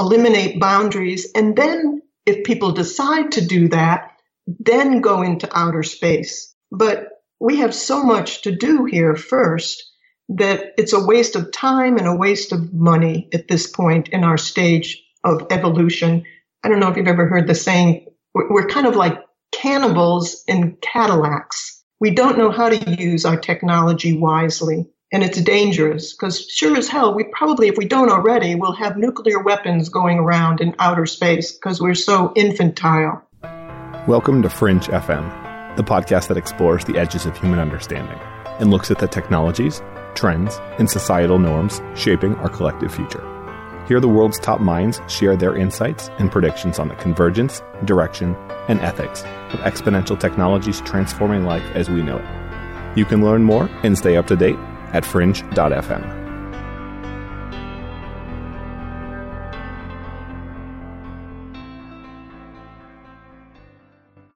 eliminate boundaries, and then if people decide to do that, then go into outer space. But we have so much to do here first that it's a waste of time and a waste of money at this point in our stage of evolution. I don't know if you've ever heard the saying, we're kind of like cannibals in Cadillacs. We don't know how to use our technology wisely. And it's dangerous because sure as hell, we probably, if we don't already, will have nuclear weapons going around in outer space because we're so infantile. Welcome to Fringe FM, the podcast that explores the edges of human understanding and looks at the technologies, trends, and societal norms shaping our collective future. Here, the world's top minds share their insights and predictions on the convergence, direction, and ethics of exponential technologies transforming life as we know it. You can learn more and stay up to date at fringe.fm.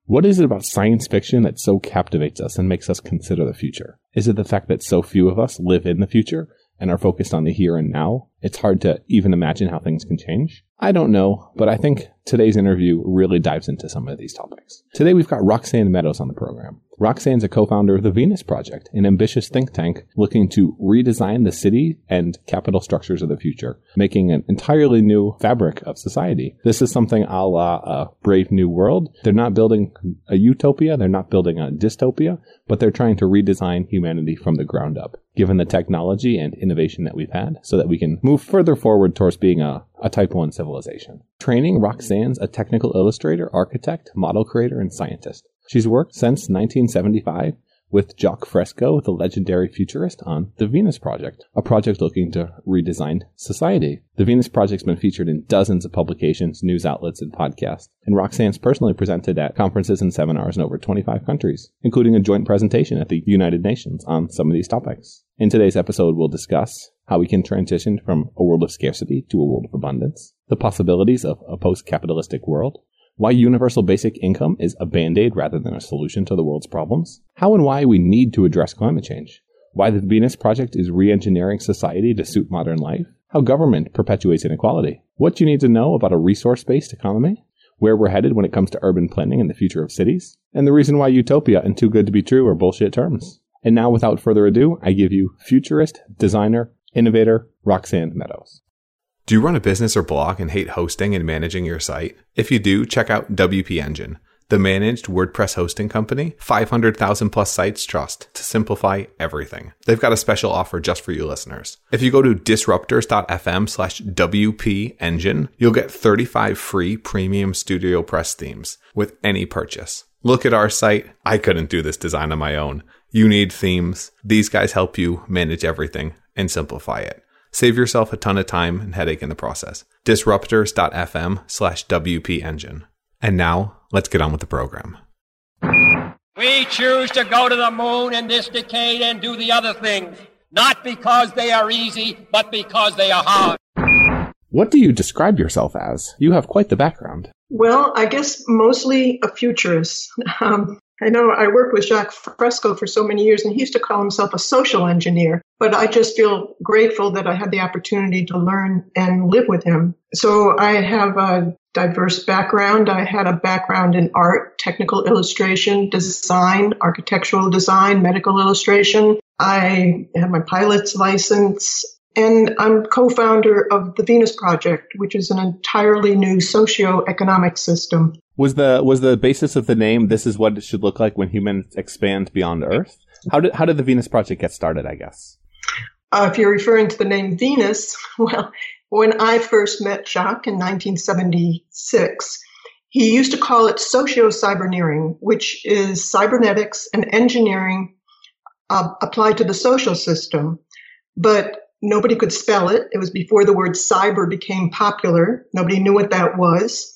What is it about science fiction that so captivates us and makes us consider the future? Is it the fact that so few of us live in the future and are focused on the here and now? It's hard to even imagine how things can change. I don't know, but I think today's interview really dives into some of these topics. Today we've got Roxanne Meadows on the program. Roxanne's a co-founder of the Venus Project, an ambitious think tank looking to redesign the city and capital structures of the future, making an entirely new fabric of society. This is something a la a Brave New World. They're not building a utopia, they're not building a dystopia, but they're trying to redesign humanity from the ground up, given the technology and innovation that we've had, so that we can move further forward towards being a, a type 1 civilization. Training Roxanne's a technical illustrator, architect, model creator, and scientist. She's worked since 1975 with Jacques Fresco, the legendary futurist, on the Venus Project, a project looking to redesign society. The Venus Project's been featured in dozens of publications, news outlets, and podcasts, and Roxanne's personally presented at conferences and seminars in over 25 countries, including a joint presentation at the United Nations on some of these topics. In today's episode, we'll discuss how we can transition from a world of scarcity to a world of abundance, the possibilities of a post-capitalistic world, why universal basic income is a band-aid rather than a solution to the world's problems, how and why we need to address climate change, why the Venus Project is re-engineering society to suit modern life, how government perpetuates inequality, what you need to know about a resource-based economy, where we're headed when it comes to urban planning and the future of cities, and the reason why utopia and too good to be true are bullshit terms. And now, without further ado, I give you futurist, designer, innovator, Roxanne Meadows. Do you run a business or blog and hate hosting and managing your site? If you do, check out WP Engine, the managed WordPress hosting company 500,000 plus sites trust to simplify everything. They've got a special offer just for you listeners. If you go to disruptors.fm slash WP Engine, you'll get 35 free premium Studio Press themes with any purchase. Look at our site. I couldn't do this design on my own. You need themes. These guys help you manage everything and simplify it. Save yourself a ton of time and headache in the process. Disruptors.fm slash WP engine. And now, let's get on with the program. We choose to go to the moon in this decade and do the other things, not because they are easy, but because they are hard. What do you describe yourself as? You have quite the background. Well, I guess mostly a futurist. Um, I know I worked with Jacques Fresco for so many years, and he used to call himself a social engineer. But I just feel grateful that I had the opportunity to learn and live with him. So I have a diverse background. I had a background in art, technical illustration, design, architectural design, medical illustration. I have my pilot's license. And I'm co-founder of the Venus Project, which is an entirely new socio-economic system was the was the basis of the name this is what it should look like when humans expand beyond Earth? How did how did the Venus project get started, I guess? Uh, if you're referring to the name Venus, well, when I first met Jacques in 1976, he used to call it socio-cyberneering, which is cybernetics and engineering uh, applied to the social system. But nobody could spell it. It was before the word cyber became popular. Nobody knew what that was.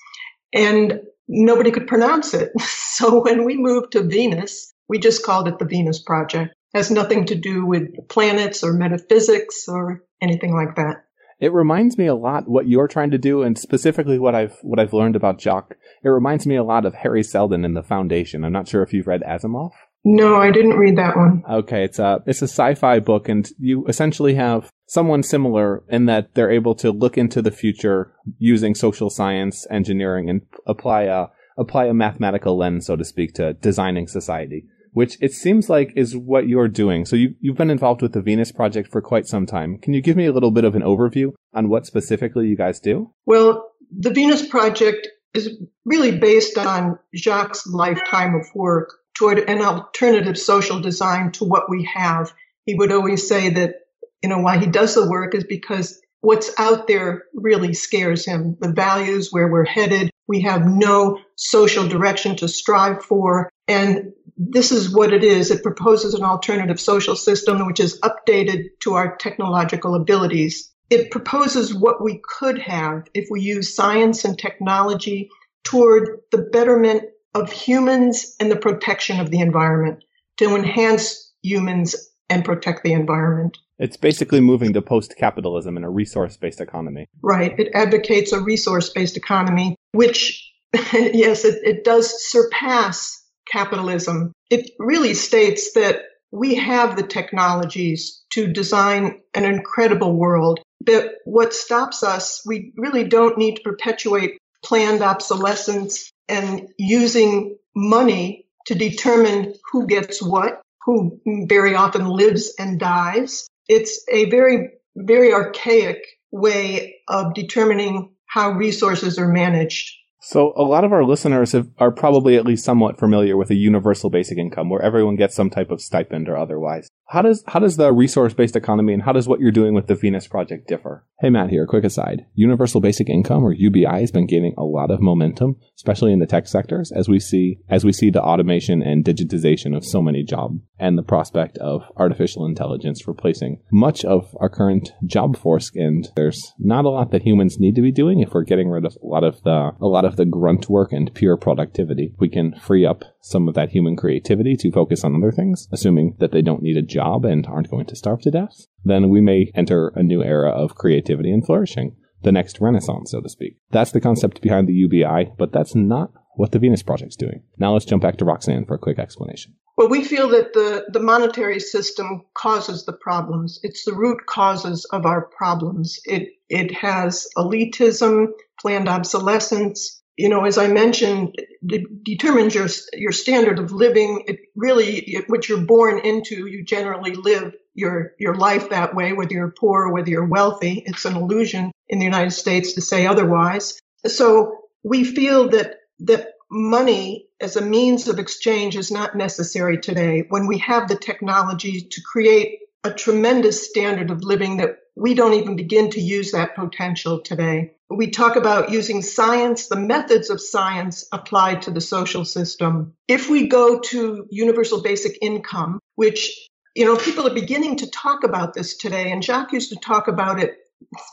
And nobody could pronounce it. So when we moved to Venus, we just called it the Venus Project. It has nothing to do with planets or metaphysics or anything like that. It reminds me a lot what you're trying to do, and specifically what I've what I've learned about Jacques. It reminds me a lot of Hari Seldon in the Foundation. I'm not sure if you've read Asimov. No, I didn't read that one. Okay, it's a it's a sci-fi book, and you essentially have someone similar in that they're able to look into the future using social science, engineering, and apply a apply a mathematical lens, so to speak, to designing society. Which it seems like is what you're doing. So you, you've been involved with the Venus Project for quite some time. Can you give me a little bit of an overview on what specifically you guys do? Well, the Venus Project is really based on Jacques' lifetime of work toward an alternative social design to what we have. He would always say that, you know, why he does the work is because what's out there really scares him. The values, where we're headed, we have no social direction to strive for. And this is what it is. It proposes an alternative social system which is updated to our technological abilities. It proposes what we could have if we use science and technology toward the betterment of humans and the protection of the environment to enhance humans and protect the environment. It's basically moving to post capitalism and a resource based economy. Right. It advocates a resource based economy, which, yes, it, it does surpass capitalism. It really states that we have the technologies to design an incredible world. But what stops us, we really don't need to perpetuate planned obsolescence and using money to determine who gets what, who very often lives and dies. It's a very, very archaic way of determining how resources are managed. So a lot of our listeners have, are probably at least somewhat familiar with a universal basic income where everyone gets some type of stipend or otherwise. How does how does the resource based economy and how does what you're doing with the Venus project differ? Hey Matt here, quick aside. Universal basic income or UBI has been gaining a lot of momentum, especially in the tech sectors as we see as we see the automation and digitization of so many jobs and the prospect of artificial intelligence replacing much of our current job force and there's not a lot that humans need to be doing if we're getting rid of a lot of the a lot of the grunt work and pure productivity. We can free up some of that human creativity to focus on other things, assuming that they don't need a job and aren't going to starve to death, then we may enter a new era of creativity and flourishing. The next renaissance, so to speak. That's the concept behind the UBI, but that's not what the Venus Project's doing. Now let's jump back to Roxanne for a quick explanation. Well, we feel that the, the monetary system causes the problems. It's the root causes of our problems. It, it has elitism, planned obsolescence, you know, as I mentioned, it determines your your standard of living. It really, it, what you're born into, you generally live your your life that way, whether you're poor or whether you're wealthy. It's an illusion in the United States to say otherwise. So we feel that that money as a means of exchange is not necessary today when we have the technology to create a tremendous standard of living that we don't even begin to use that potential today. We talk about using science, the methods of science applied to the social system. If we go to universal basic income, which, you know, people are beginning to talk about this today, and Jacques used to talk about it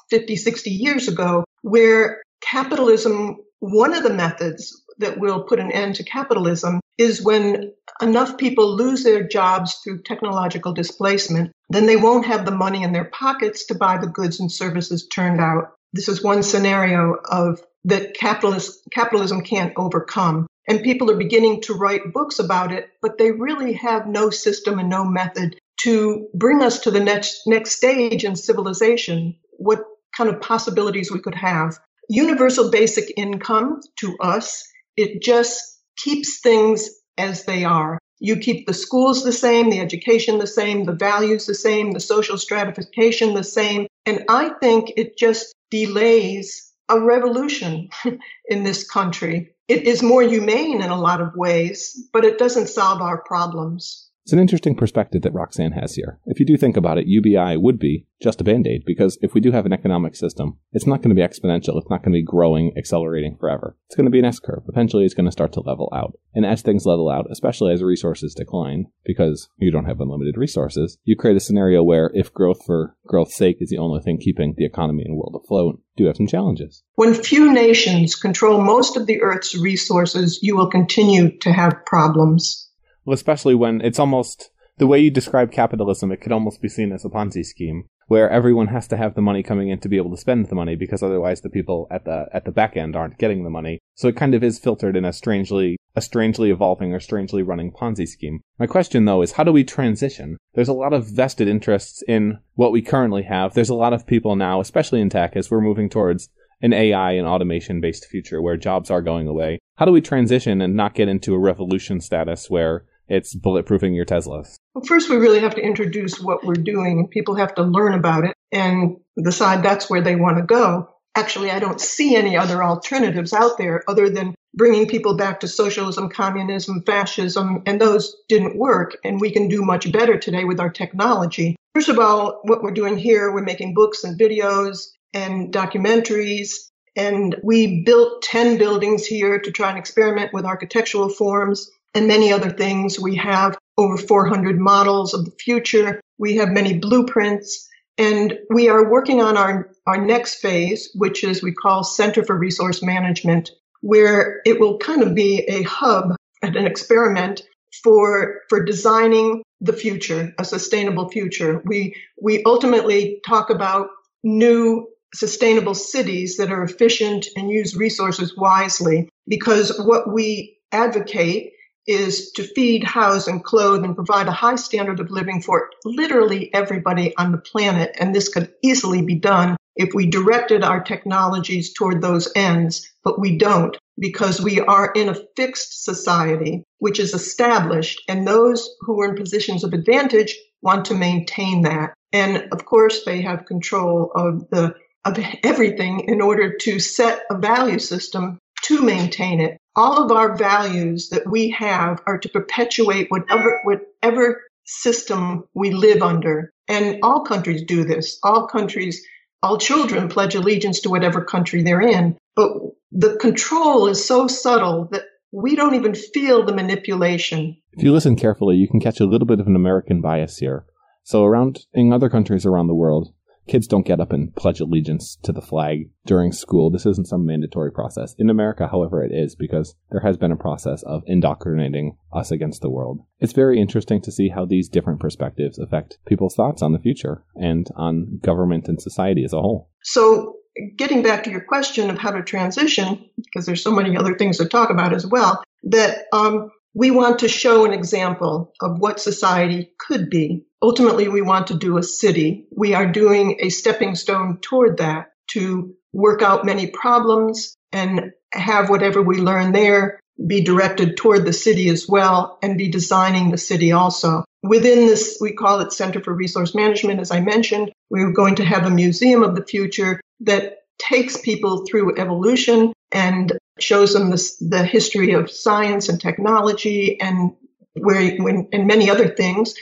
50, 60 years ago, where capitalism, one of the methods that will put an end to capitalism is when enough people lose their jobs through technological displacement, then they won't have the money in their pockets to buy the goods and services turned out. This is one scenario of that capitalist, capitalism can't overcome. And people are beginning to write books about it, but they really have no system and no method to bring us to the next, next stage in civilization. What kind of possibilities we could have. Universal basic income to us, it just keeps things as they are. You keep the schools the same, the education the same, the values the same, the social stratification the same. And I think it just delays a revolution in this country. It is more humane in a lot of ways, but it doesn't solve our problems. It's an interesting perspective that Roxanne has here. If you do think about it, UBI would be just a band aid because if we do have an economic system, it's not going to be exponential. It's not going to be growing, accelerating forever. It's going to be an S curve. Eventually, it's going to start to level out. And as things level out, especially as resources decline, because you don't have unlimited resources, you create a scenario where if growth for growth's sake is the only thing keeping the economy and world afloat, do have some challenges. When few nations control most of the Earth's resources, you will continue to have problems. Especially when it's almost the way you describe capitalism, it could almost be seen as a Ponzi scheme. where everyone has to have the money coming in to be able to spend the money because otherwise the people at the at the back end aren't getting the money. So it kind of is filtered in a strangely a strangely evolving or strangely running Ponzi scheme. My question though is how do we transition? There's a lot of vested interests in what we currently have. There's a lot of people now, especially in tech, as we're moving towards an AI and automation based future where jobs are going away. How do we transition and not get into a revolution status where it's bulletproofing your Teslas? Well, first, we really have to introduce what we're doing. People have to learn about it and decide that's where they want to go. Actually, I don't see any other alternatives out there other than bringing people back to socialism, communism, fascism, and those didn't work. And we can do much better today with our technology. First of all, what we're doing here, we're making books and videos and documentaries. And we built 10 buildings here to try and experiment with architectural forms and many other things. We have over 400 models of the future. We have many blueprints. And we are working on our, our next phase, which is we call Center for Resource Management, where it will kind of be a hub and an experiment for, for designing the future, a sustainable future. We, we ultimately talk about new sustainable cities that are efficient and use resources wisely because what we advocate is to feed, house, and clothe and provide a high standard of living for literally everybody on the planet. And this could easily be done if we directed our technologies toward those ends, but we don't because we are in a fixed society which is established and those who are in positions of advantage want to maintain that. And of course, they have control of the of everything in order to set a value system to maintain it. All of our values that we have are to perpetuate whatever, whatever system we live under. And all countries do this. All countries, all children pledge allegiance to whatever country they're in. But the control is so subtle that we don't even feel the manipulation. If you listen carefully, you can catch a little bit of an American bias here. So around in other countries around the world, kids don't get up and pledge allegiance to the flag during school. This isn't some mandatory process. In America, however, it is because there has been a process of indoctrinating us against the world. It's very interesting to see how these different perspectives affect people's thoughts on the future and on government and society as a whole. So, getting back to your question of how to transition, because there's so many other things to talk about as well, that um, we want to show an example of what society could be. Ultimately, we want to do a city. We are doing a stepping stone toward that to work out many problems and have whatever we learn there be directed toward the city as well and be designing the city also. Within this, we call it Center for Resource Management. As I mentioned, we're going to have a museum of the future that takes people through evolution and shows them the history of science and technology and where when, and many other things,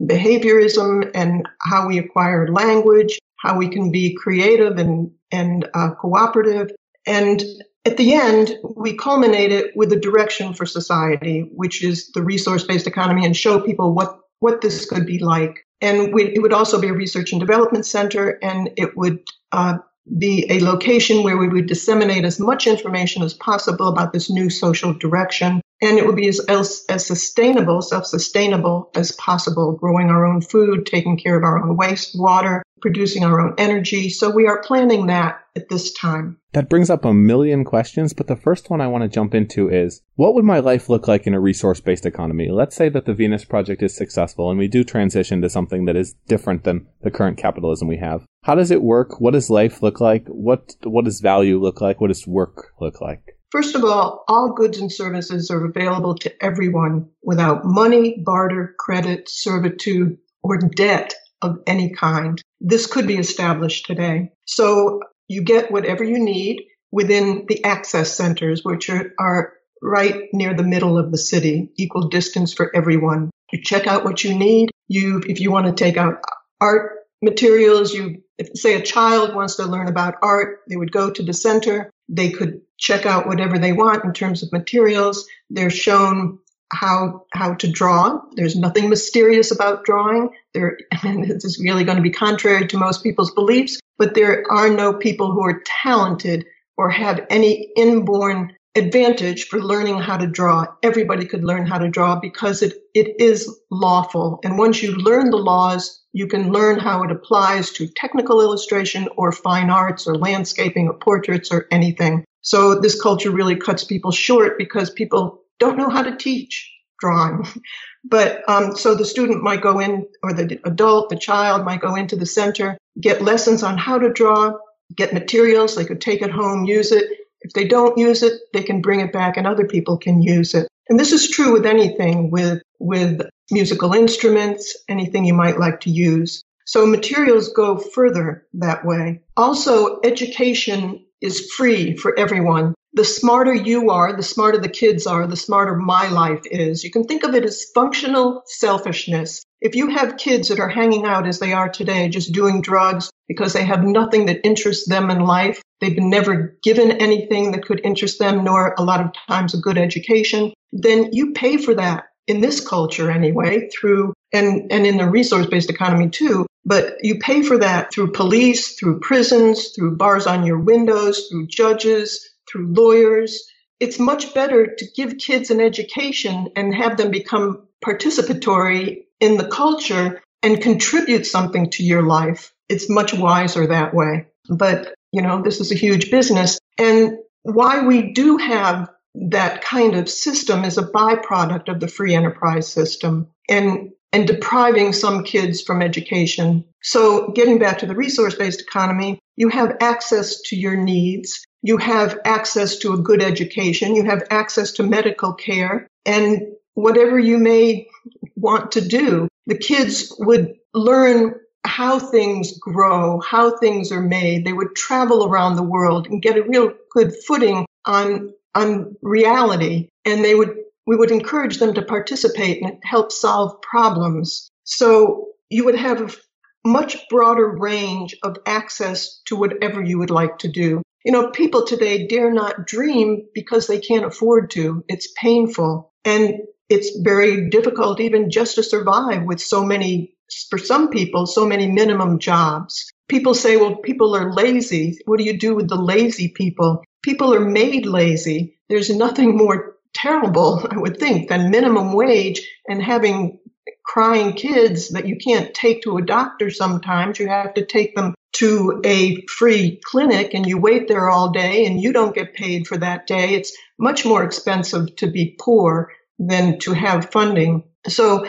behaviorism and how we acquire language, how we can be creative and and uh, cooperative, and at the end, we culminate it with a direction for society, which is the resource-based economy, and show people what what this could be like. And we, it would also be a research and development center, and it would uh, be a location where we would disseminate as much information as possible about this new social direction. And it would be as, as, as sustainable, self sustainable as possible, growing our own food, taking care of our own waste, water, producing our own energy. So we are planning that at this time. That brings up a million questions, but the first one I want to jump into is what would my life look like in a resource based economy? Let's say that the Venus project is successful and we do transition to something that is different than the current capitalism we have. How does it work? What does life look like? What, what does value look like? What does work look like? First of all, all goods and services are available to everyone without money, barter, credit, servitude, or debt of any kind. This could be established today. So you get whatever you need within the access centers, which are, are right near the middle of the city, equal distance for everyone. You check out what you need. You, if you want to take out art materials, you, if say a child wants to learn about art, they would go to the center. They could check out whatever they want in terms of materials. They're shown how how to draw. There's nothing mysterious about drawing. There, and this is really going to be contrary to most people's beliefs, but there are no people who are talented or have any inborn advantage for learning how to draw. Everybody could learn how to draw because it, it is lawful. And once you learn the laws, you can learn how it applies to technical illustration or fine arts or landscaping or portraits or anything. So this culture really cuts people short because people don't know how to teach drawing. But um, so the student might go in, or the adult, the child might go into the center, get lessons on how to draw, get materials. They could take it home, use it. If they don't use it, they can bring it back and other people can use it. And this is true with anything, with, with musical instruments, anything you might like to use. So materials go further that way. Also, education is free for everyone. The smarter you are, the smarter the kids are, the smarter my life is. You can think of it as functional selfishness. If you have kids that are hanging out as they are today, just doing drugs because they have nothing that interests them in life, they've been never given anything that could interest them, nor a lot of times a good education, then you pay for that in this culture anyway, through and, and in the resource based economy too. But you pay for that through police, through prisons, through bars on your windows, through judges, through lawyers. It's much better to give kids an education and have them become participatory in the culture and contribute something to your life. It's much wiser that way. But, you know, this is a huge business. And why we do have that kind of system is a byproduct of the free enterprise system and and depriving some kids from education. So getting back to the resource-based economy, you have access to your needs, you have access to a good education, you have access to medical care, and whatever you may want to do, the kids would learn how things grow, how things are made. They would travel around the world and get a real good footing on on reality and they would we would encourage them to participate and help solve problems. So you would have a much broader range of access to whatever you would like to do. You know, people today dare not dream because they can't afford to. It's painful and it's very difficult even just to survive with so many, for some people, so many minimum jobs. People say, well, people are lazy. What do you do with the lazy people? people are made lazy. There's nothing more terrible, I would think, than minimum wage and having crying kids that you can't take to a doctor sometimes. You have to take them to a free clinic and you wait there all day and you don't get paid for that day. It's much more expensive to be poor than to have funding. So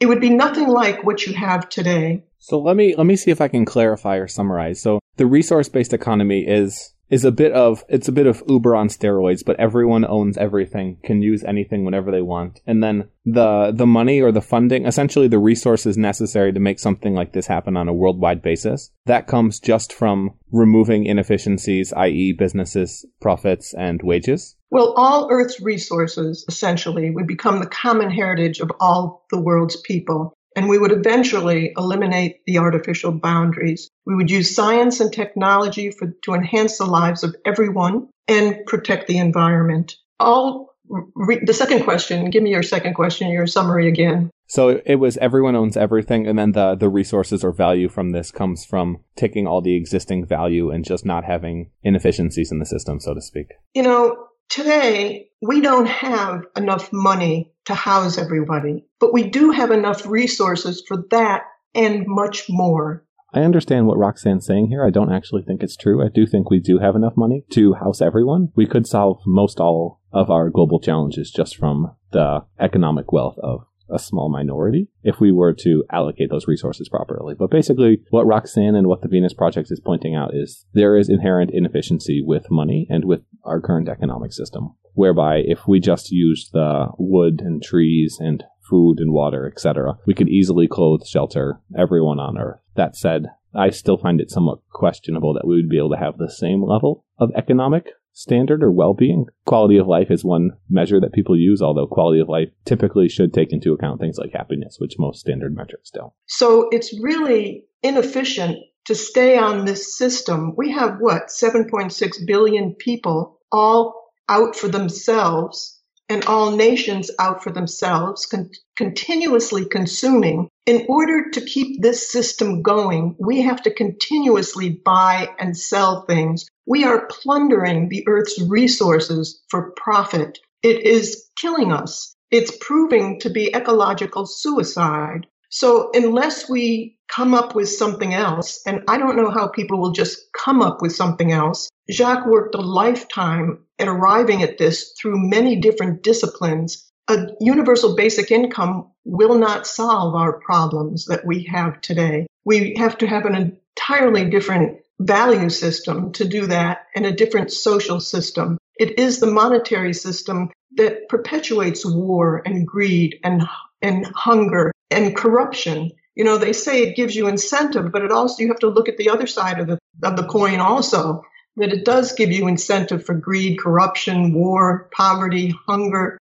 it would be nothing like what you have today. So let me let me see if I can clarify or summarize. So the resource-based economy is is a bit of it's a bit of Uber on steroids, but everyone owns everything, can use anything whenever they want. And then the the money or the funding, essentially the resources necessary to make something like this happen on a worldwide basis, that comes just from removing inefficiencies, i.e. businesses, profits and wages. Well, all Earth's resources essentially would become the common heritage of all the world's people and we would eventually eliminate the artificial boundaries. We would use science and technology for, to enhance the lives of everyone and protect the environment. All re- the second question, give me your second question, your summary again. So it was everyone owns everything, and then the the resources or value from this comes from taking all the existing value and just not having inefficiencies in the system, so to speak. You know, today we don't have enough money to house everybody, but we do have enough resources for that and much more. I understand what Roxanne's saying here. I don't actually think it's true. I do think we do have enough money to house everyone. We could solve most all of our global challenges just from the economic wealth of a small minority if we were to allocate those resources properly. But basically, what Roxanne and what the Venus Project is pointing out is there is inherent inefficiency with money and with our current economic system, whereby if we just used the wood and trees and food and water, etc., we could easily clothe, shelter everyone on Earth. That said, I still find it somewhat questionable that we would be able to have the same level of economic standard or well-being. Quality of life is one measure that people use, although quality of life typically should take into account things like happiness, which most standard metrics don't. So it's really inefficient to stay on this system. We have what, 7.6 billion people all out for themselves and all nations out for themselves, con- continuously consuming In order to keep this system going, we have to continuously buy and sell things. We are plundering the earth's resources for profit. It is killing us. It's proving to be ecological suicide. So unless we come up with something else, and I don't know how people will just come up with something else, Jacques worked a lifetime at arriving at this through many different disciplines. A universal basic income will not solve our problems that we have today. We have to have an entirely different value system to do that and a different social system. It is the monetary system that perpetuates war and greed and, and hunger and corruption. You know, they say it gives you incentive, but it also, you have to look at the other side of the, of the coin also, that it does give you incentive for greed, corruption, war, poverty, hunger.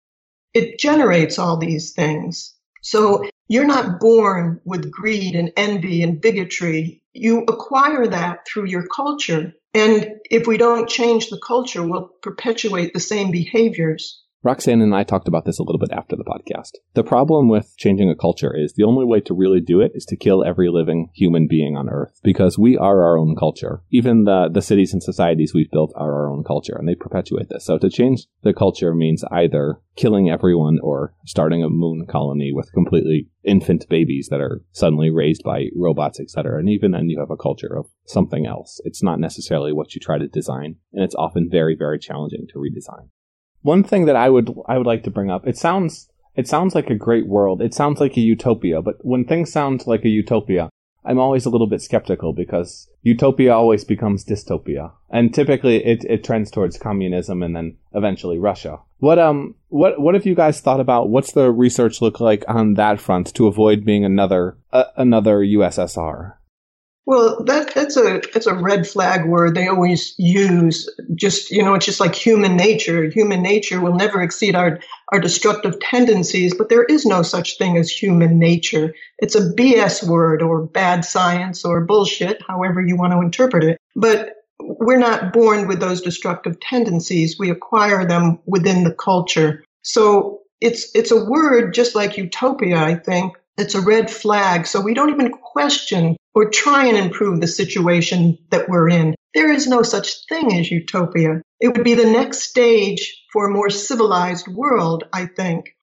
It generates all these things. So you're not born with greed and envy and bigotry. You acquire that through your culture. And if we don't change the culture, we'll perpetuate the same behaviors. Roxanne and I talked about this a little bit after the podcast. The problem with changing a culture is the only way to really do it is to kill every living human being on earth because we are our own culture. Even the, the cities and societies we've built are our own culture and they perpetuate this. So to change the culture means either killing everyone or starting a moon colony with completely infant babies that are suddenly raised by robots, etc. And even then you have a culture of something else. It's not necessarily what you try to design and it's often very, very challenging to redesign. One thing that I would I would like to bring up. It sounds it sounds like a great world. It sounds like a utopia, but when things sound like a utopia, I'm always a little bit skeptical because utopia always becomes dystopia. And typically it, it trends towards communism and then eventually Russia. What um what what have you guys thought about what's the research look like on that front to avoid being another uh, another USSR? Well, that that's a that's a red flag word they always use. Just you know, it's just like human nature. Human nature will never exceed our our destructive tendencies, but there is no such thing as human nature. It's a BS word or bad science or bullshit, however you want to interpret it. But we're not born with those destructive tendencies. We acquire them within the culture. So it's it's a word just like utopia, I think, it's a red flag. So we don't even question or try and improve the situation that we're in. There is no such thing as utopia. It would be the next stage for a more civilized world, I think.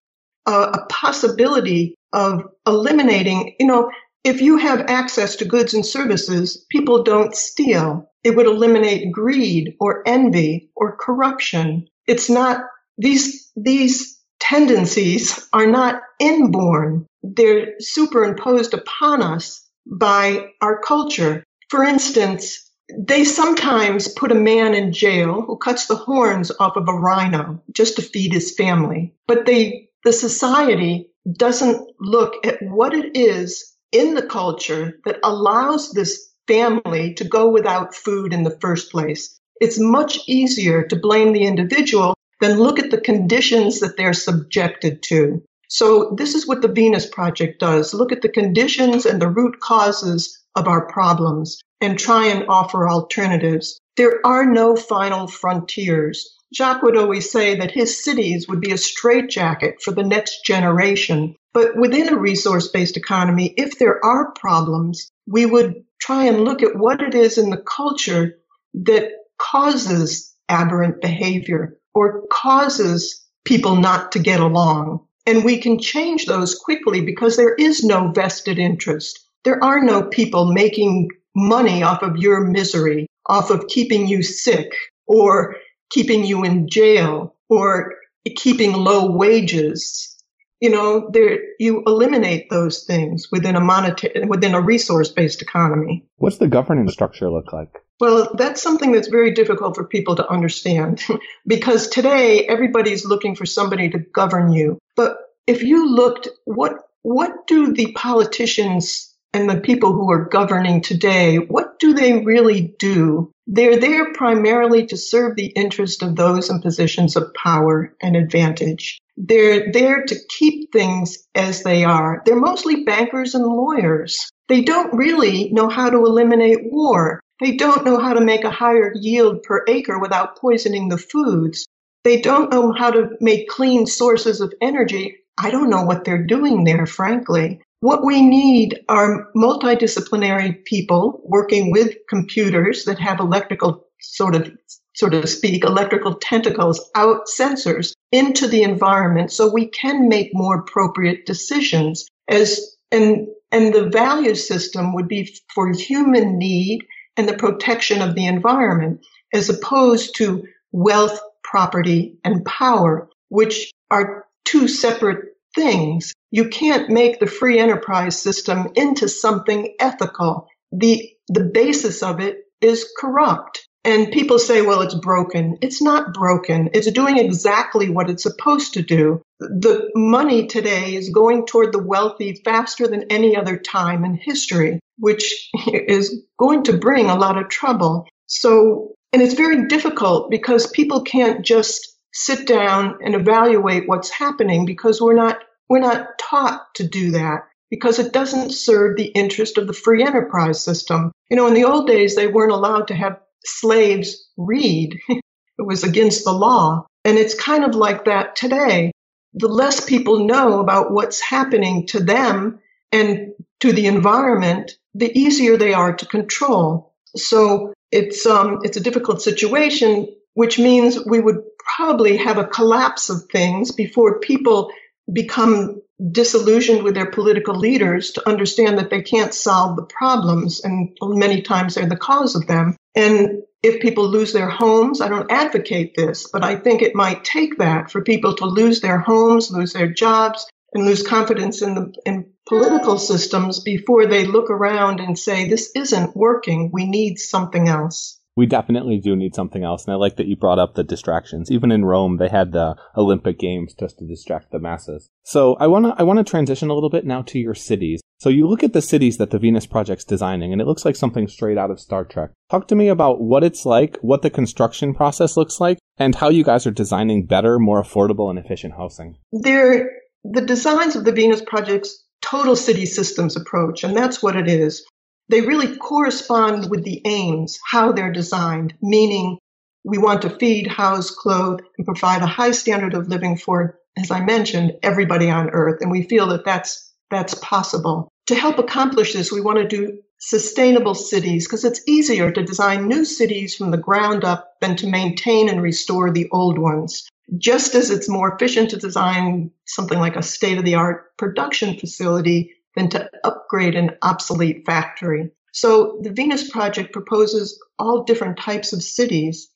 Uh, a possibility of eliminating, you know, if you have access to goods and services, people don't steal. It would eliminate greed or envy or corruption. It's not these, these tendencies are not inborn they're superimposed upon us by our culture. For instance, they sometimes put a man in jail who cuts the horns off of a rhino just to feed his family. But they, the society doesn't look at what it is in the culture that allows this family to go without food in the first place. It's much easier to blame the individual than look at the conditions that they're subjected to. So this is what the Venus Project does. Look at the conditions and the root causes of our problems and try and offer alternatives. There are no final frontiers. Jacques would always say that his cities would be a straitjacket for the next generation. But within a resource based economy, if there are problems, we would try and look at what it is in the culture that causes aberrant behavior or causes people not to get along. And we can change those quickly because there is no vested interest. There are no people making money off of your misery, off of keeping you sick or keeping you in jail or keeping low wages. You know, there, you eliminate those things within a monetary, within a resource based economy. What's the governance structure look like? Well, that's something that's very difficult for people to understand because today everybody's looking for somebody to govern you. But if you looked, what, what do the politicians and the people who are governing today, what do they really do? They're there primarily to serve the interest of those in positions of power and advantage. They're there to keep things as they are. They're mostly bankers and lawyers. They don't really know how to eliminate war. They don't know how to make a higher yield per acre without poisoning the foods. They don't know how to make clean sources of energy. I don't know what they're doing there, frankly. What we need are multidisciplinary people working with computers that have electrical sort of so to speak, electrical tentacles out sensors into the environment so we can make more appropriate decisions as and and the value system would be for human need and the protection of the environment as opposed to wealth, property, and power, which are two separate things. You can't make the free enterprise system into something ethical. The, the basis of it is corrupt. And people say, well, it's broken. It's not broken. It's doing exactly what it's supposed to do. The money today is going toward the wealthy faster than any other time in history, which is going to bring a lot of trouble. So, and it's very difficult because people can't just sit down and evaluate what's happening because we're not, we're not taught to do that because it doesn't serve the interest of the free enterprise system. You know, in the old days, they weren't allowed to have slaves read. it was against the law. And it's kind of like that today. The less people know about what's happening to them and to the environment, the easier they are to control. So it's um, it's a difficult situation, which means we would probably have a collapse of things before people become disillusioned with their political leaders to understand that they can't solve the problems and many times they're the cause of them. And if people lose their homes, I don't advocate this, but I think it might take that for people to lose their homes, lose their jobs, and lose confidence in the in political systems before they look around and say, this isn't working. We need something else we definitely do need something else. And I like that you brought up the distractions. Even in Rome, they had the Olympic Games just to distract the masses. So I want to I want to transition a little bit now to your cities. So you look at the cities that the Venus Project's designing, and it looks like something straight out of Star Trek. Talk to me about what it's like, what the construction process looks like, and how you guys are designing better, more affordable, and efficient housing. They're, the designs of the Venus Project's total city systems approach, and that's what it is they really correspond with the aims, how they're designed, meaning we want to feed, house, clothe, and provide a high standard of living for, as I mentioned, everybody on earth. And we feel that that's, that's possible. To help accomplish this, we want to do sustainable cities because it's easier to design new cities from the ground up than to maintain and restore the old ones. Just as it's more efficient to design something like a state of the art production facility than to upgrade an obsolete factory. So the Venus Project proposes all different types of cities,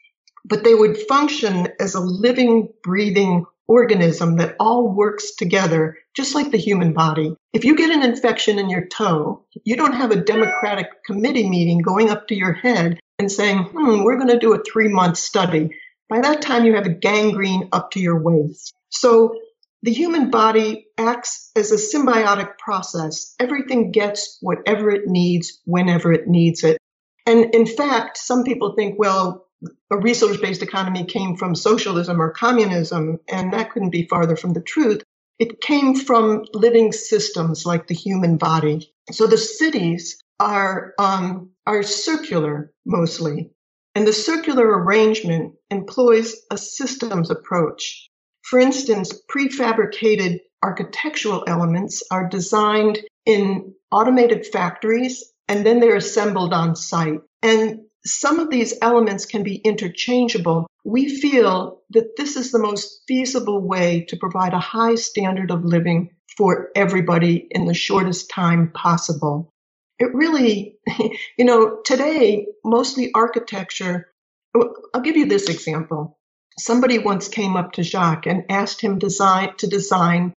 but they would function as a living, breathing organism that all works together, just like the human body. If you get an infection in your toe, you don't have a democratic committee meeting going up to your head and saying, hmm, we're going to do a three month study. By that time, you have a gangrene up to your waist. So the human body acts as a symbiotic process. Everything gets whatever it needs whenever it needs it. And in fact, some people think, well, a resource based economy came from socialism or communism, and that couldn't be farther from the truth. It came from living systems like the human body. So the cities are, um, are circular mostly. And the circular arrangement employs a systems approach. For instance, prefabricated architectural elements are designed in automated factories and then they're assembled on site. And some of these elements can be interchangeable. We feel that this is the most feasible way to provide a high standard of living for everybody in the shortest time possible. It really, you know, today, mostly architecture, I'll give you this example. Somebody once came up to Jacques and asked him design, to design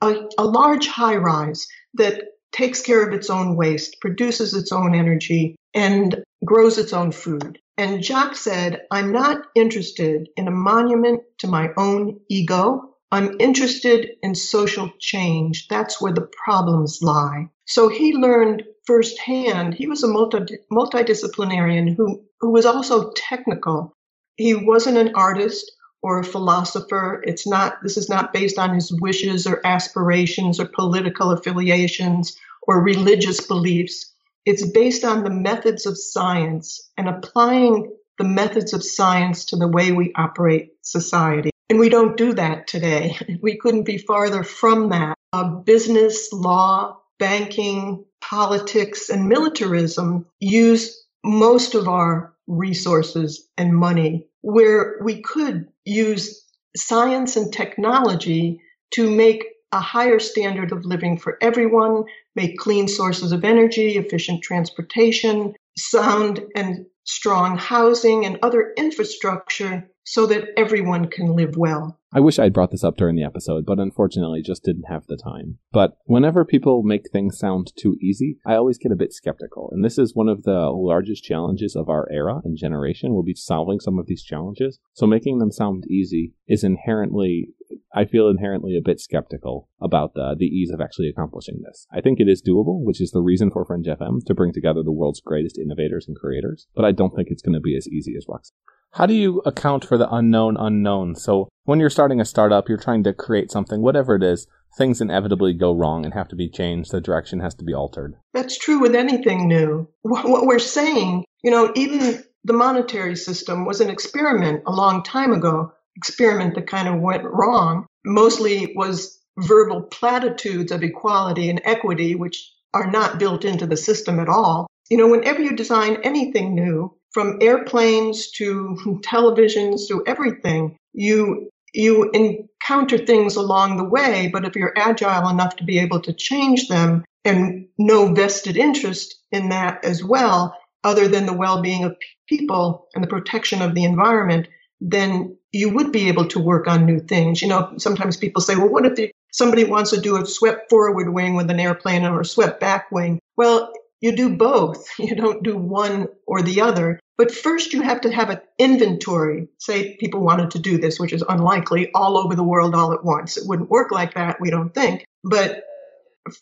a, a large high rise that takes care of its own waste, produces its own energy, and grows its own food. And Jacques said, I'm not interested in a monument to my own ego. I'm interested in social change. That's where the problems lie. So he learned firsthand. He was a multi, multidisciplinarian who, who was also technical he wasn't an artist or a philosopher. It's not, this is not based on his wishes or aspirations or political affiliations or religious beliefs. It's based on the methods of science and applying the methods of science to the way we operate society. And we don't do that today. We couldn't be farther from that. Uh, business, law, banking, politics, and militarism use most of our resources and money where we could use science and technology to make a higher standard of living for everyone, make clean sources of energy, efficient transportation, sound and strong housing and other infrastructure so that everyone can live well. I wish I'd brought this up during the episode, but unfortunately just didn't have the time. But whenever people make things sound too easy, I always get a bit skeptical. And this is one of the largest challenges of our era and generation. We'll be solving some of these challenges. So making them sound easy is inherently I feel inherently a bit skeptical about the, the ease of actually accomplishing this. I think it is doable, which is the reason for Fringe FM to bring together the world's greatest innovators and creators, but I don't think it's going to be as easy as Roxanne. How do you account for the unknown unknown? So when you're starting a startup, you're trying to create something, whatever it is, things inevitably go wrong and have to be changed. The direction has to be altered. That's true with anything new. What we're saying, you know, even the monetary system was an experiment a long time ago, experiment that kind of went wrong. Mostly was verbal platitudes of equality and equity, which are not built into the system at all. You know, whenever you design anything new, from airplanes to televisions to everything, you you encounter things along the way, but if you're agile enough to be able to change them and no vested interest in that as well, other than the well-being of people and the protection of the environment, then you would be able to work on new things. You know, sometimes people say, well, what if somebody wants to do a swept forward wing with an airplane or a swept back wing? Well, you do both. You don't do one or the other. But first, you have to have an inventory. Say people wanted to do this, which is unlikely, all over the world all at once. It wouldn't work like that, we don't think. But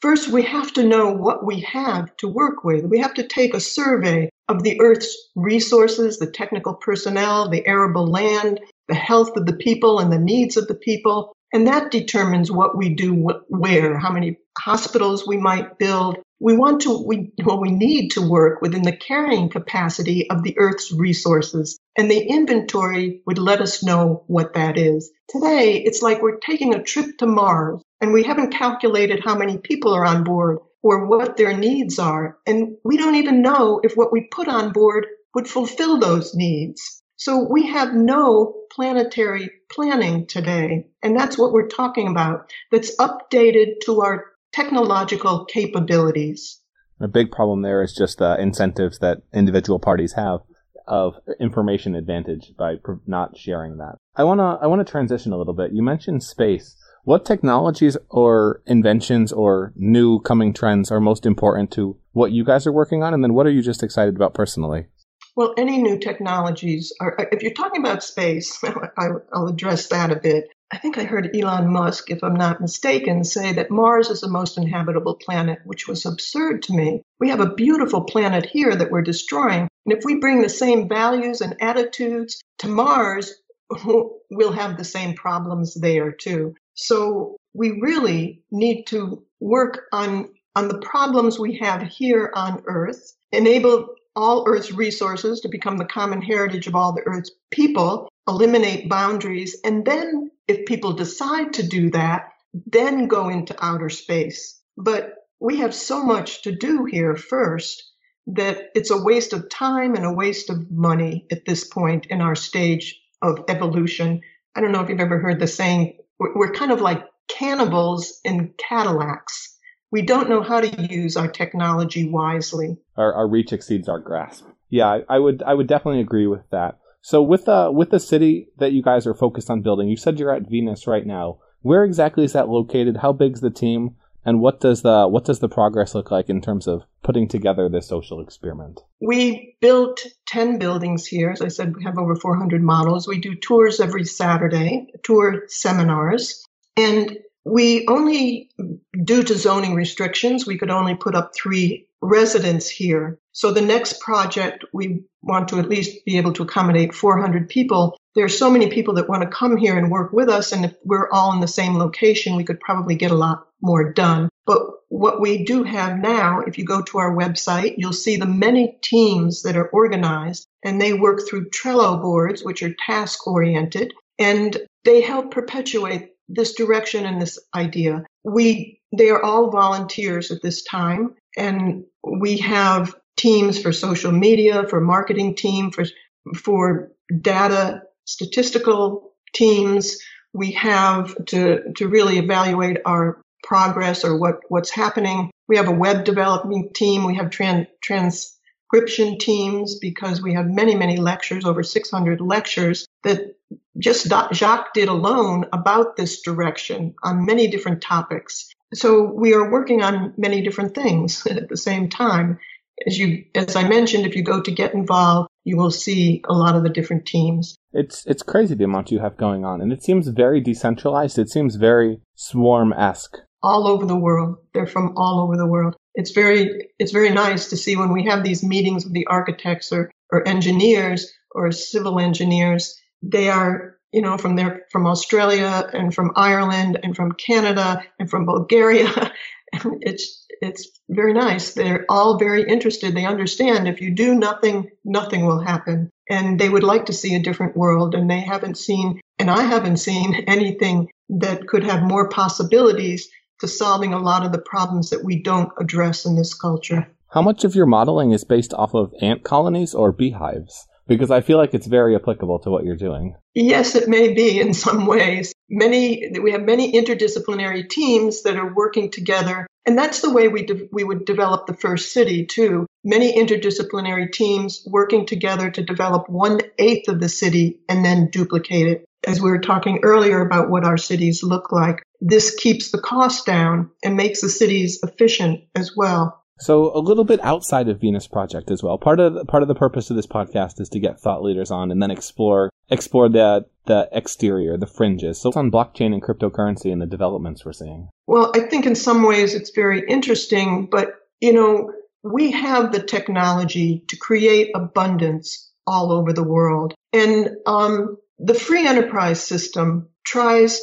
first, we have to know what we have to work with. We have to take a survey of the Earth's resources, the technical personnel, the arable land, the health of the people, and the needs of the people. And that determines what we do where, how many hospitals we might build, we want to we well we need to work within the carrying capacity of the earth's resources. And the inventory would let us know what that is. Today it's like we're taking a trip to mars and we haven't calculated how many people are on board or what their needs are. And we don't even know if what we put on board would fulfill those needs so we have no planetary planning today and that's what we're talking about that's updated to our technological capabilities. A big problem there is just the incentives that individual parties have of information advantage by not sharing that. I want to I want to transition a little bit. You mentioned space. What technologies or inventions or new coming trends are most important to what you guys are working on and then what are you just excited about personally? Well, any new technologies are, if you're talking about space, I'll address that a bit. I think I heard Elon Musk, if I'm not mistaken, say that Mars is the most inhabitable planet, which was absurd to me. We have a beautiful planet here that we're destroying. And if we bring the same values and attitudes to Mars, we'll have the same problems there too. So we really need to work on, on the problems we have here on Earth, enable all Earth's resources to become the common heritage of all the Earth's people, eliminate boundaries, and then if people decide to do that, then go into outer space. But we have so much to do here first that it's a waste of time and a waste of money at this point in our stage of evolution. I don't know if you've ever heard the saying, we're kind of like cannibals in Cadillacs. We don't know how to use our technology wisely. Our, our reach exceeds our grasp. Yeah, I, I would I would definitely agree with that. So with the with the city that you guys are focused on building, you said you're at Venus right now. Where exactly is that located? How big's the team? And what does the what does the progress look like in terms of putting together this social experiment? We built 10 buildings here. As I said, we have over 400 models. We do tours every Saturday, tour seminars. And we only, due to zoning restrictions, we could only put up three residents here. So the next project, we want to at least be able to accommodate 400 people. There are so many people that want to come here and work with us. And if we're all in the same location, we could probably get a lot more done. But what we do have now, if you go to our website, you'll see the many teams that are organized and they work through Trello boards, which are task oriented, and they help perpetuate this direction and this idea. We they are all volunteers at this time. And we have teams for social media, for marketing team, for, for data statistical teams. We have to, to really evaluate our progress or what, what's happening. We have a web development team. We have tran, transcription teams because we have many, many lectures, over 600 lectures that just Jacques did alone about this direction on many different topics. So we are working on many different things at the same time. As you, as I mentioned, if you go to get involved, you will see a lot of the different teams. It's it's crazy the amount you have going on, and it seems very decentralized. It seems very swarm esque. All over the world, they're from all over the world. It's very it's very nice to see when we have these meetings with the architects or or engineers or civil engineers. They are you know from there from Australia and from Ireland and from Canada and from Bulgaria. And it's it's very nice. They're all very interested. They understand if you do nothing, nothing will happen. And they would like to see a different world. And they haven't seen, and I haven't seen anything that could have more possibilities to solving a lot of the problems that we don't address in this culture. How much of your modeling is based off of ant colonies or beehives? Because I feel like it's very applicable to what you're doing. Yes, it may be in some ways. Many we have many interdisciplinary teams that are working together, and that's the way we de- we would develop the first city too. Many interdisciplinary teams working together to develop one eighth of the city and then duplicate it. As we were talking earlier about what our cities look like, this keeps the cost down and makes the cities efficient as well. So a little bit outside of Venus Project as well. Part of the, part of the purpose of this podcast is to get thought leaders on and then explore explore the the exterior, the fringes. So it's on blockchain and cryptocurrency and the developments we're seeing. Well, I think in some ways it's very interesting, but you know, we have the technology to create abundance all over the world, and um, the free enterprise system tries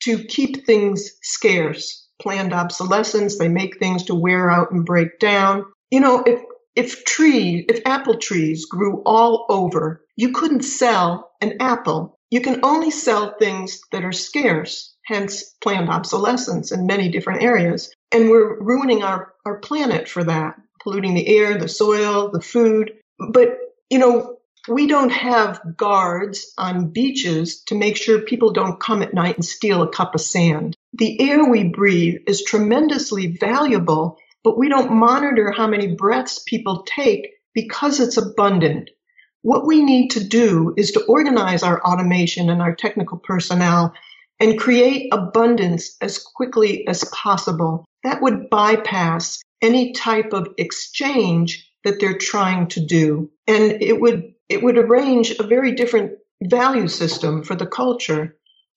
to keep things scarce planned obsolescence. They make things to wear out and break down. You know, if if trees, if apple trees grew all over, you couldn't sell an apple. You can only sell things that are scarce, hence planned obsolescence in many different areas. And we're ruining our, our planet for that, polluting the air, the soil, the food. But, you know, we don't have guards on beaches to make sure people don't come at night and steal a cup of sand. The air we breathe is tremendously valuable, but we don't monitor how many breaths people take because it's abundant. What we need to do is to organize our automation and our technical personnel and create abundance as quickly as possible. That would bypass any type of exchange that they're trying to do. And it would it would arrange a very different value system for the culture.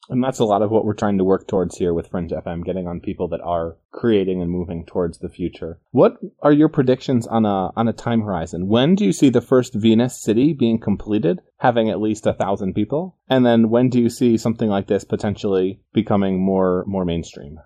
And that's a lot of what we're trying to work towards here with Fringe FM, getting on people that are creating and moving towards the future. What are your predictions on a on a time horizon? When do you see the first Venus city being completed, having at least a thousand people? And then when do you see something like this potentially becoming more more mainstream?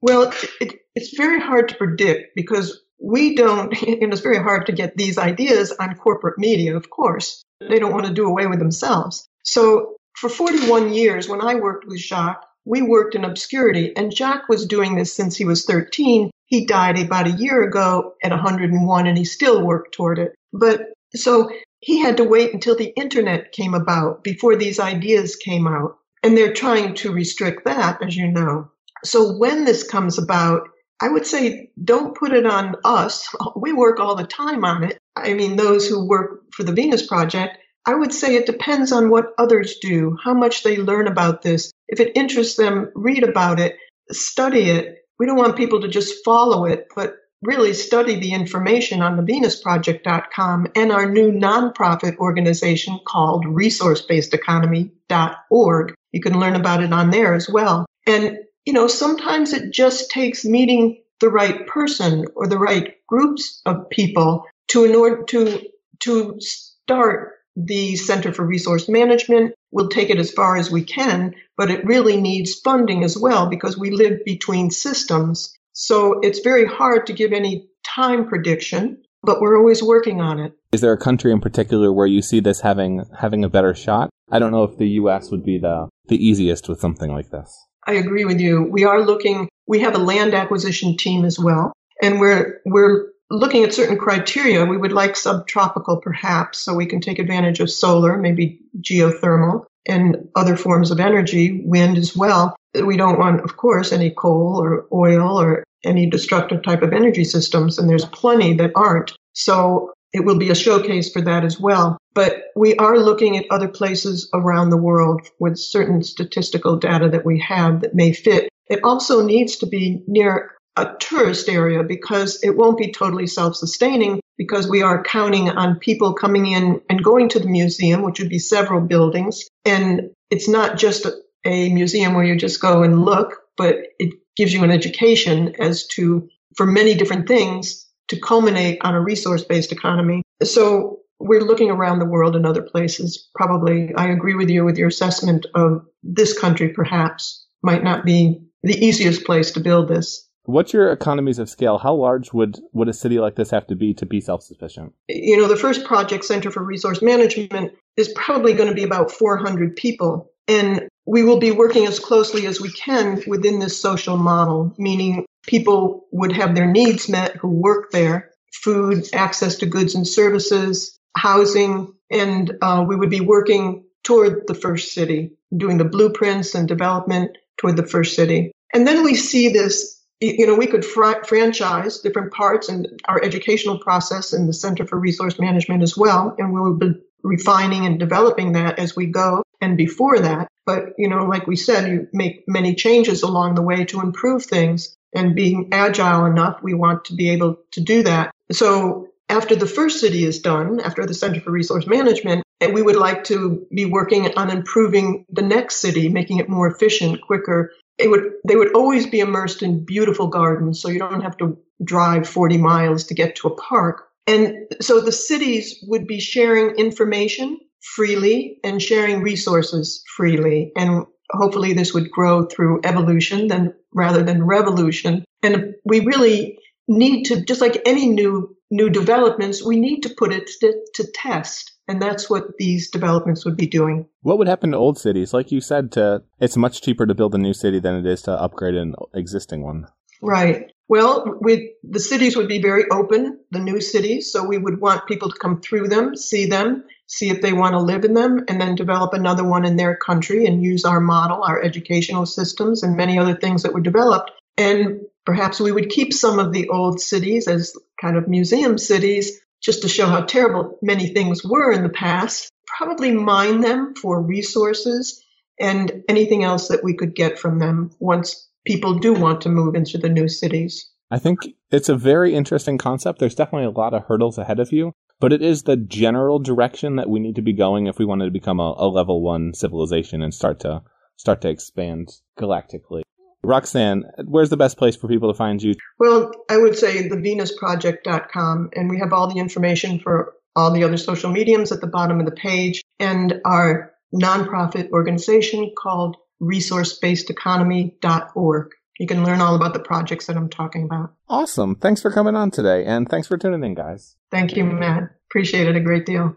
Well, it, it's very hard to predict because we don't, and it's very hard to get these ideas on corporate media, of course. They don't want to do away with themselves. So for 41 years, when I worked with Jacques, we worked in obscurity, and Jacques was doing this since he was 13. He died about a year ago at 101, and he still worked toward it. But so he had to wait until the internet came about before these ideas came out. And they're trying to restrict that, as you know. So when this comes about, I would say don't put it on us. We work all the time on it. I mean, those who work for the Venus Project, I would say it depends on what others do, how much they learn about this. If it interests them, read about it, study it. We don't want people to just follow it, but really study the information on the venusproject.com and our new nonprofit organization called resourcebasedeconomy.org. You can learn about it on there as well. And you know, sometimes it just takes meeting the right person or the right groups of people to in order to to start the Center for Resource Management. We'll take it as far as we can, but it really needs funding as well because we live between systems. So it's very hard to give any time prediction, but we're always working on it. Is there a country in particular where you see this having having a better shot? I don't know if the US would be the the easiest with something like this. I agree with you. We are looking, we have a land acquisition team as well, and we're, we're looking at certain criteria. We would like subtropical perhaps, so we can take advantage of solar, maybe geothermal and other forms of energy, wind as well. We don't want, of course, any coal or oil or any destructive type of energy systems, and there's plenty that aren't. So it will be a showcase for that as well. But we are looking at other places around the world with certain statistical data that we have that may fit. It also needs to be near a tourist area because it won't be totally self-sustaining because we are counting on people coming in and going to the museum, which would be several buildings. And it's not just a, a museum where you just go and look, but it gives you an education as to, for many different things, to culminate on a resource based economy. So we're looking around the world and other places. Probably, I agree with you with your assessment of this country, perhaps, might not be the easiest place to build this. What's your economies of scale? How large would, would a city like this have to be to be self sufficient? You know, the first project, Center for Resource Management, is probably going to be about 400 people. And we will be working as closely as we can within this social model, meaning people would have their needs met who work there food, access to goods and services, housing, and uh, we would be working toward the first city, doing the blueprints and development toward the first city. And then we see this you know, we could fr- franchise different parts and our educational process in the Center for Resource Management as well. And we'll be refining and developing that as we go and before that. But, you know, like we said, you make many changes along the way to improve things and being agile enough, we want to be able to do that. So after the first city is done, after the Center for Resource Management, and we would like to be working on improving the next city, making it more efficient, quicker. It would, they would always be immersed in beautiful gardens, so you don't have to drive 40 miles to get to a park. And so the cities would be sharing information freely and sharing resources freely. And hopefully this would grow through evolution then rather than revolution. And we really need to, just like any new new developments, we need to put it to, to test. And that's what these developments would be doing. What would happen to old cities? Like you said, to it's much cheaper to build a new city than it is to upgrade an existing one. Right. Well, we, the cities would be very open, the new cities. So we would want people to come through them, see them, see if they want to live in them, and then develop another one in their country and use our model, our educational systems, and many other things that were developed. And perhaps we would keep some of the old cities as kind of museum cities just to show how terrible many things were in the past. Probably mine them for resources and anything else that we could get from them once people do want to move into the new cities. I think it's a very interesting concept. There's definitely a lot of hurdles ahead of you, but it is the general direction that we need to be going if we wanted to become a, a level one civilization and start to start to expand galactically. Roxanne, where's the best place for people to find you? Well, I would say thevenusproject.com, and we have all the information for all the other social mediums at the bottom of the page, and our nonprofit organization called resourcebasedeconomy.org. You can learn all about the projects that I'm talking about. Awesome. Thanks for coming on today, and thanks for tuning in, guys. Thank you, Matt. Appreciate it a great deal.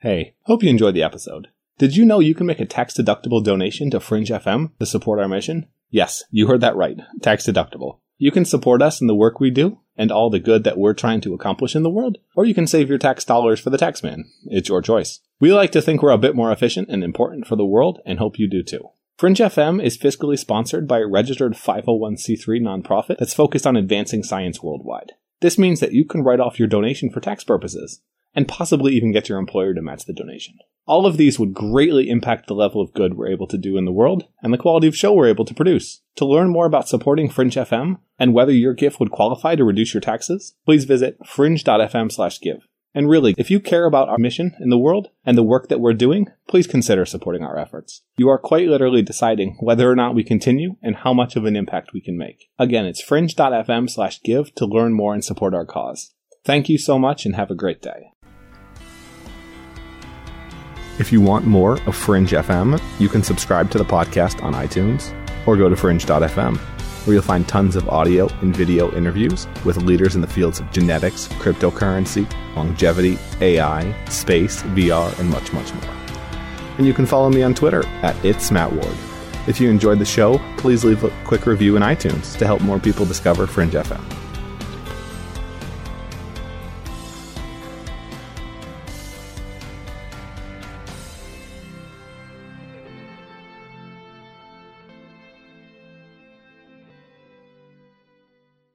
Hey, hope you enjoyed the episode. Did you know you can make a tax deductible donation to Fringe FM to support our mission? Yes, you heard that right. Tax deductible. You can support us in the work we do and all the good that we're trying to accomplish in the world, or you can save your tax dollars for the taxman. It's your choice. We like to think we're a bit more efficient and important for the world and hope you do too. Fringe FM is fiscally sponsored by a registered 501c3 nonprofit that's focused on advancing science worldwide. This means that you can write off your donation for tax purposes and possibly even get your employer to match the donation. All of these would greatly impact the level of good we're able to do in the world and the quality of show we're able to produce. To learn more about supporting Fringe FM and whether your gift would qualify to reduce your taxes, please visit fringe.fm/give. And really, if you care about our mission in the world and the work that we're doing, please consider supporting our efforts. You are quite literally deciding whether or not we continue and how much of an impact we can make. Again, it's fringe.fm slash give to learn more and support our cause. Thank you so much and have a great day. If you want more of Fringe FM, you can subscribe to the podcast on iTunes or go to fringe.fm, where you'll find tons of audio and video interviews with leaders in the fields of genetics, cryptocurrency, longevity, AI, space, VR, and much, much more. And you can follow me on Twitter at It's Matt Ward. If you enjoyed the show, please leave a quick review in iTunes to help more people discover Fringe FM.